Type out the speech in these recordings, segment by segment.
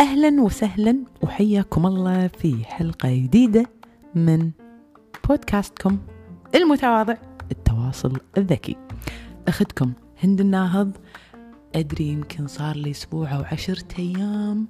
أهلا وسهلا وحياكم الله في حلقة جديدة من بودكاستكم المتواضع التواصل الذكي. أخذكم هند الناهض. أدري يمكن صار لي أسبوع أو عشرة أيام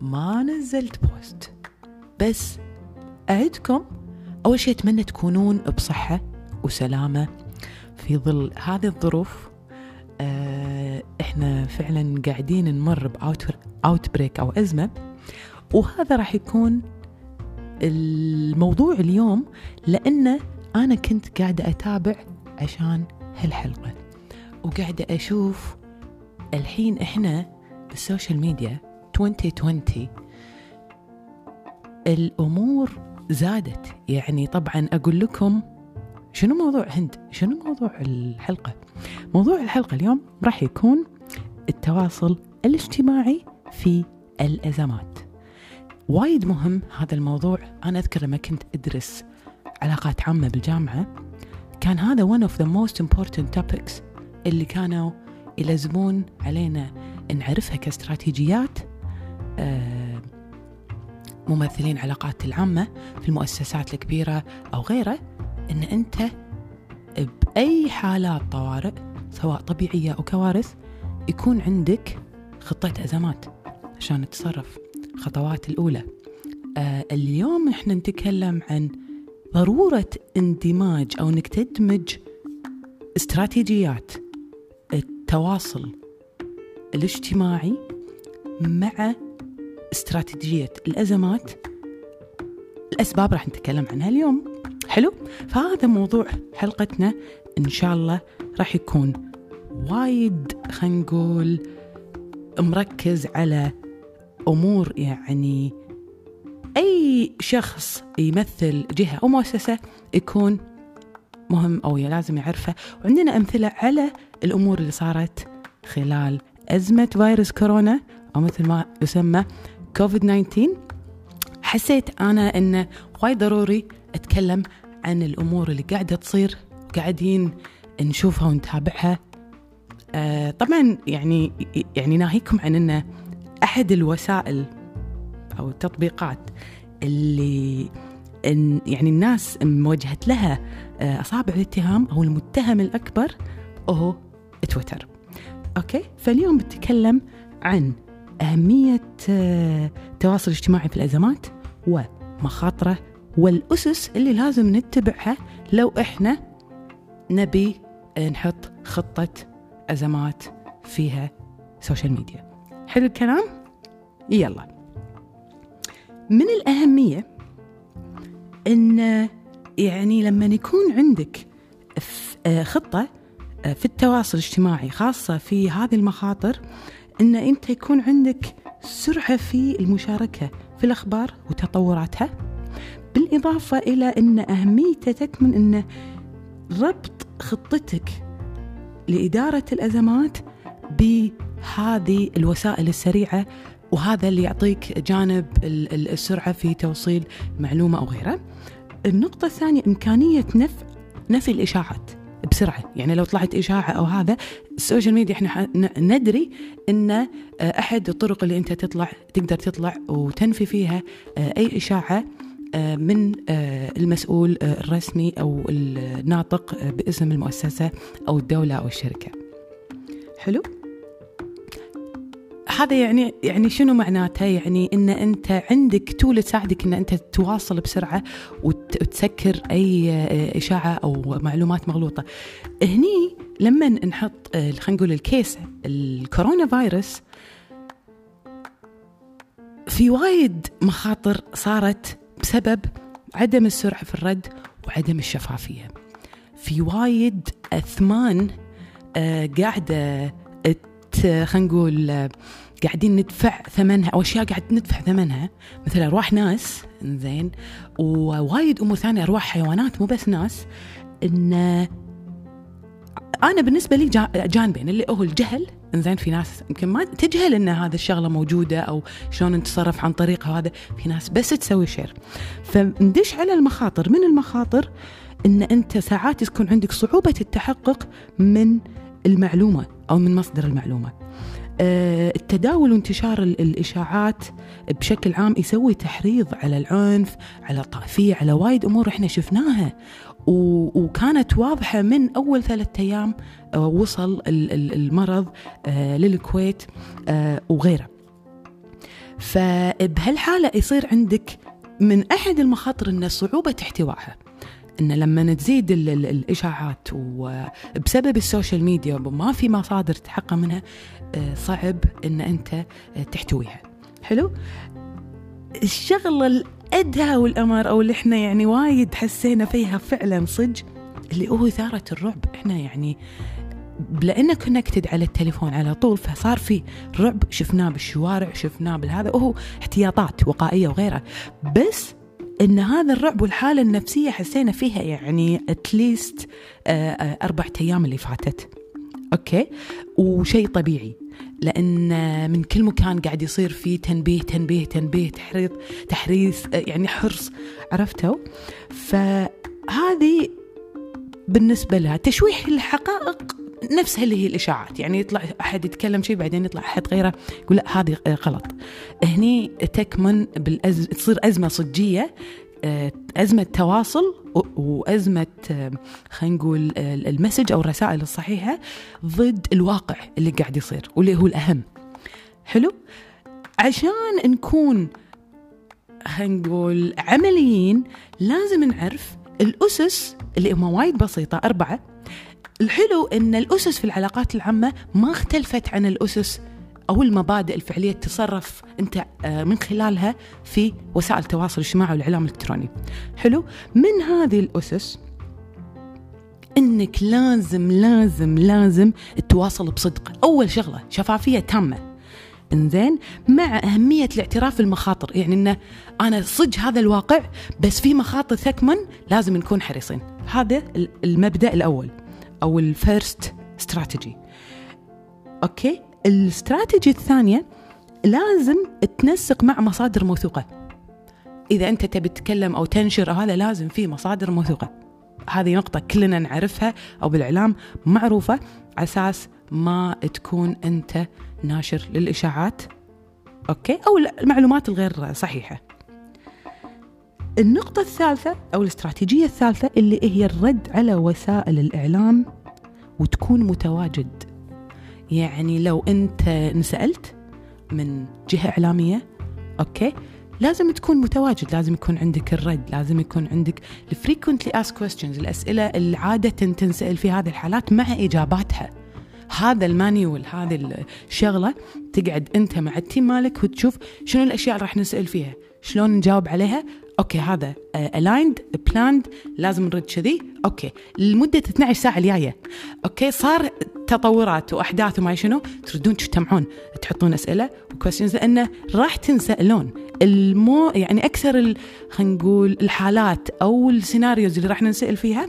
ما نزلت بوست. بس أعدكم أول شيء أتمنى تكونون بصحة وسلامة. في ظل هذه الظروف آه، إحنا فعلا قاعدين نمر ب outbreak أو أزمة وهذا راح يكون الموضوع اليوم لأنه أنا كنت قاعدة أتابع عشان هالحلقة وقاعدة أشوف الحين إحنا بال social media 2020 الأمور زادت. يعني طبعا أقول لكم شنو موضوع هند؟ شنو موضوع الحلقة؟ موضوع الحلقة اليوم راح يكون التواصل الاجتماعي في الأزمات. وايد مهم هذا الموضوع. أنا أذكر لما كنت أدرس علاقات عامة بالجامعة كان هذا one of the most important topics اللي كانوا يلزمون علينا نعرفها كاستراتيجيات آه، ممثلين علاقات العامة في المؤسسات الكبيرة أو غيره أن أنت بأي حالات طوارئ سواء طبيعية أو كوارث يكون عندك خطة أزمات عشان تتصرف. الخطوات الأولى آه اليوم إحنا نتكلم عن ضرورة اندماج أو أنك تدمج استراتيجيات التواصل الاجتماعي مع استراتيجية الأزمات. الأسباب راح نتكلم عنها اليوم. حلو؟ فهذا موضوع حلقتنا إن شاء الله راح يكون وايد خلينا نقول مركز على أمور يعني أي شخص يمثل جهة أو مؤسسة يكون مهم أو لازم يعرفه. وعندنا أمثلة على الأمور اللي صارت خلال أزمة فيروس كورونا أو مثل ما يسمى كوفيد 19 حسيت أنا أنه وايد ضروري أتكلم عن الأمور اللي قاعدة تصير قاعدين نشوفها ونتابعها. آه طبعا يعني يعني ناهيكم عن أنه أحد الوسائل أو التطبيقات اللي إن يعني الناس موجهت لها آه، أصابع الاتهام أو المتهم الأكبر هو تويتر. okay؟ فاليوم بتكلم عن أهمية آه، التواصل الاجتماعي في الأزمات ومخاطره والأسس اللي لازم نتبعها لو إحنا نبي نحط خطة أزمات فيها social media حلو الكلام؟ يلا. من الأهمية أن يعني لما يكون عندك خطة في التواصل الاجتماعي خاصة في هذه المخاطر أن أنت يكون عندك سرعة في المشاركة في الأخبار وتطوراتها. بالإضافة إلى أن أهميته تكمن أن ربط خطتك لإدارة الأزمات بهذه الوسائل السريعة وهذا اللي يعطيك جانب السرعة في توصيل معلومة أو غيره. النقطة الثانية إمكانية نفع نفي الإشاعات بسرعة. يعني لو طلعت إشاعة أو هذا ال social media إحنا ندري أن آه، أحد الطرق اللي أنت تطلع تقدر تطلع وتنفي فيها آه، إشاعة آه، من المسؤول الرسمي أو الناطق باسم المؤسسة أو الدولة أو الشركة حلو هذا يعني يعني شنو معناته؟ يعني إن أنت عندك تول تساعدك إن أنت تواصل بسرعة وتسكر أي إشاعة أو معلومات مغلوطة. هني لما نحط خلينا نقول الكيس الكورونا فيروس في وايد مخاطر صارت بسبب عدم السرعة في الرد وعدم الشفافية. في وايد أثمان آه، قاعدة خلينا نقول قاعدين ندفع ثمنها. أو اشياء قاعد ندفع ثمنها مثل أرواح ناس زين ووايد أمور ثانية أرواح حيوانات مو بس ناس. إن أنا بالنسبة لي جانبين اللي هو الجهل إنزين في ناس يمكن ما تجهل إن هذه الشغلة موجودة أو شلون نتصرف عن طريقها هذا. في ناس بس تسوي شير فندش على المخاطر. من المخاطر؟ إن أنت ساعات يكون عندك صعوبة التحقق من المعلومة أو من مصدر المعلومة. آه، التداول وانتشار الإشاعات بشكل عام يسوي تحريض على العنف على الطائفية على وايد أمور إحنا شفناها. وكانت واضحة من أول ثلاثة أيام آه، وصل المرض آه، للكويت وغيره. فبهالحاله يصير عندك من أحد المخاطر إن صعوبة احتوائها. إن لما تزيد الإشاعات وبسبب ال social media وما في مصادر تحقق منها آه، صعب إن أنت آه، تحتويها. حلو؟ الشغلة الادهى والأمر أو اللي إحنا يعني وايد حسينا فيها فعلا صج اللي هو إثارة الرعب. إحنا يعني لأنه connected على التليفون على طول فصار في رعب. شفناه بالشوارع شفناه بالهذا. وهو احتياطات وقائية وغيرها. بس إن هذا الرعب والحالة النفسية حسينا فيها يعني at least آه، آه، أربع أيام اللي فاتت. okay؟ وشيء طبيعي. لأن من كل مكان قاعد يصير في تنبيه تنبيه تنبيه تحريض تحريص يعني حرص عرفتوا؟ فهذه بالنسبة لها تشويح الحقائق نفسها اللي هي الإشاعات. يعني يطلع أحد يتكلم شيء بعدين يطلع أحد غيره يقول لا هذه غلط. هني تكمن بالأز... تصير أزمة صجية آه، أزمة تواصل وأزمة آه، خلينا نقول المسج أو الرسائل الصحيحة ضد الواقع اللي قاعد يصير واللي هو الأهم. حلو؟ عشان نكون خلينا نقول عمليين لازم نعرف الأسس اللي هم وايد بسيطة أربعة. الحلو إن الأسس في العلاقات العامة ما اختلفت عن الأسس أو المبادئ الفعلية تصرف أنت آه، من خلالها في وسائل التواصل الاجتماعي والإعلام الإلكتروني. حلو؟ من هذه الأسس إنك لازم لازم لازم التواصل بصدق، أول شغلة شفافية تامة. إنزين مع أهمية الاعتراف بالمخاطر يعني إنه أنا صج هذا الواقع بس في مخاطر تكمن لازم نكون حريصين هذا المبدأ الأول أو ال first strategy okay ال strategy الثانية لازم تنسق مع مصادر موثوقة. إذا أنت تبي تتكلم أو تنشر هذا لازم في مصادر موثوقة. هذه نقطة كلنا نعرفها أو بالإعلام معروفة على أساس ما تكون أنت ناشر للإشاعات okay؟ أو المعلومات الغير صحيحة. النقطة الثالثة أو الاستراتيجية الثالثة اللي هي الرد على وسائل الإعلام وتكون متواجد. يعني لو أنت انسألت من جهة إعلامية okay لازم تكون متواجد لازم يكون عندك الرد لازم يكون عندك ال frequently asked questions الأسئلة اللي عادة تنسأل في هذه الحالات مع إجاباتها. هذا ال manual هذه الشغلة تقعد أنت مع ال team مالك وتشوف شنو الأشياء اللي راح نسأل فيها شلون نجاوب عليها okay هذا ال end uh, plan لازم نرد كذي. okay لمدة 12 ساعة الجاية. okay صار تطورات وأحداث وما شنو تردون تجتمعون تحطون أسئلة وكويستشنز لأنه راح تنسألون. المو يعني أكثر خلينا نقول الحالات أو ال scenarios اللي راح ننسأل فيها.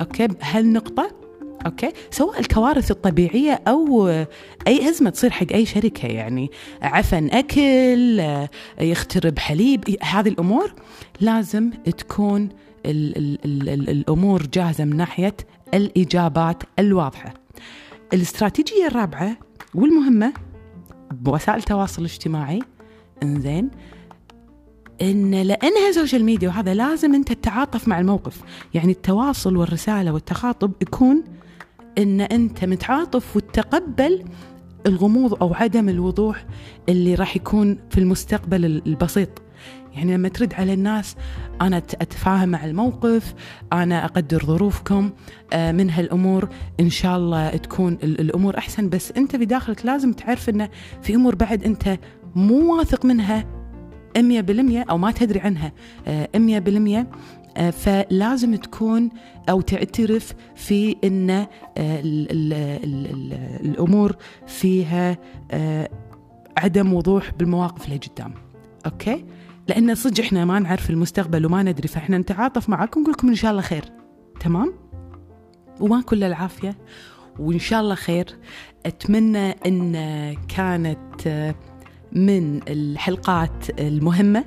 okay بهالنقطة okay؟ سواء الكوارث الطبيعية أو أي أزمة تصير حق أي شركة يعني. عفن أكل يخترب حليب هذه الأمور لازم تكون ال ال ال ال الأمور جاهزة من ناحية الإجابات الواضحة. الاستراتيجية الرابعة والمهمة بوسائل التواصل الاجتماعي إنزين إن لأنها social media وهذا لازم أنت تتعاطف مع الموقف. يعني التواصل والرسالة والتخاطب يكون إن أنت متعاطف وتتقبل الغموض أو عدم الوضوح اللي راح يكون في المستقبل البسيط. يعني لما ترد على الناس أنا أتفاهم مع الموقف أنا أقدر ظروفكم آه، من هالأمور إن شاء الله تكون الأمور أحسن. بس أنت بداخلك لازم تعرف إنه في أمور بعد أنت مو واثق منها 100% أو ما تدري عنها 100% آه، فلازم تكون أو تعترف في إن آه، الأمور فيها آه، عدم وضوح بالمواقف اللي قدام. أوكي؟ لأن صدق إحنا ما نعرف المستقبل وما ندري فإحنا نتعاطف معاكم ونقول لكم إن شاء الله خير. تمام؟ وما كل العافية. وإن شاء الله خير. أتمنى إن كانت من الحلقات المهمة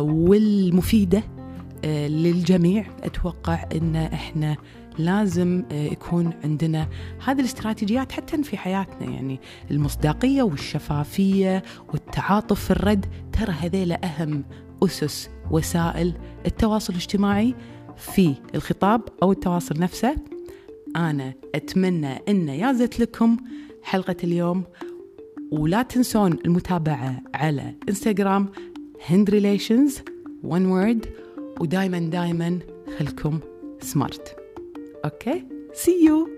والمفيدة آه، للجميع. أتوقع إن إحنا لازم آه، يكون عندنا هذه الاستراتيجيات حتى في حياتنا يعني المصداقية والشفافية والتعاطف في الرد. ترى هذيلا أهم أسس وسائل التواصل الاجتماعي في الخطاب أو التواصل نفسه. أنا أتمنى إن يازت لكم حلقة اليوم. ولا تنسون المتابعة على إنستغرام هند ريليشنز one word. ودايما دايما خلكم سمارت أوكي سي يو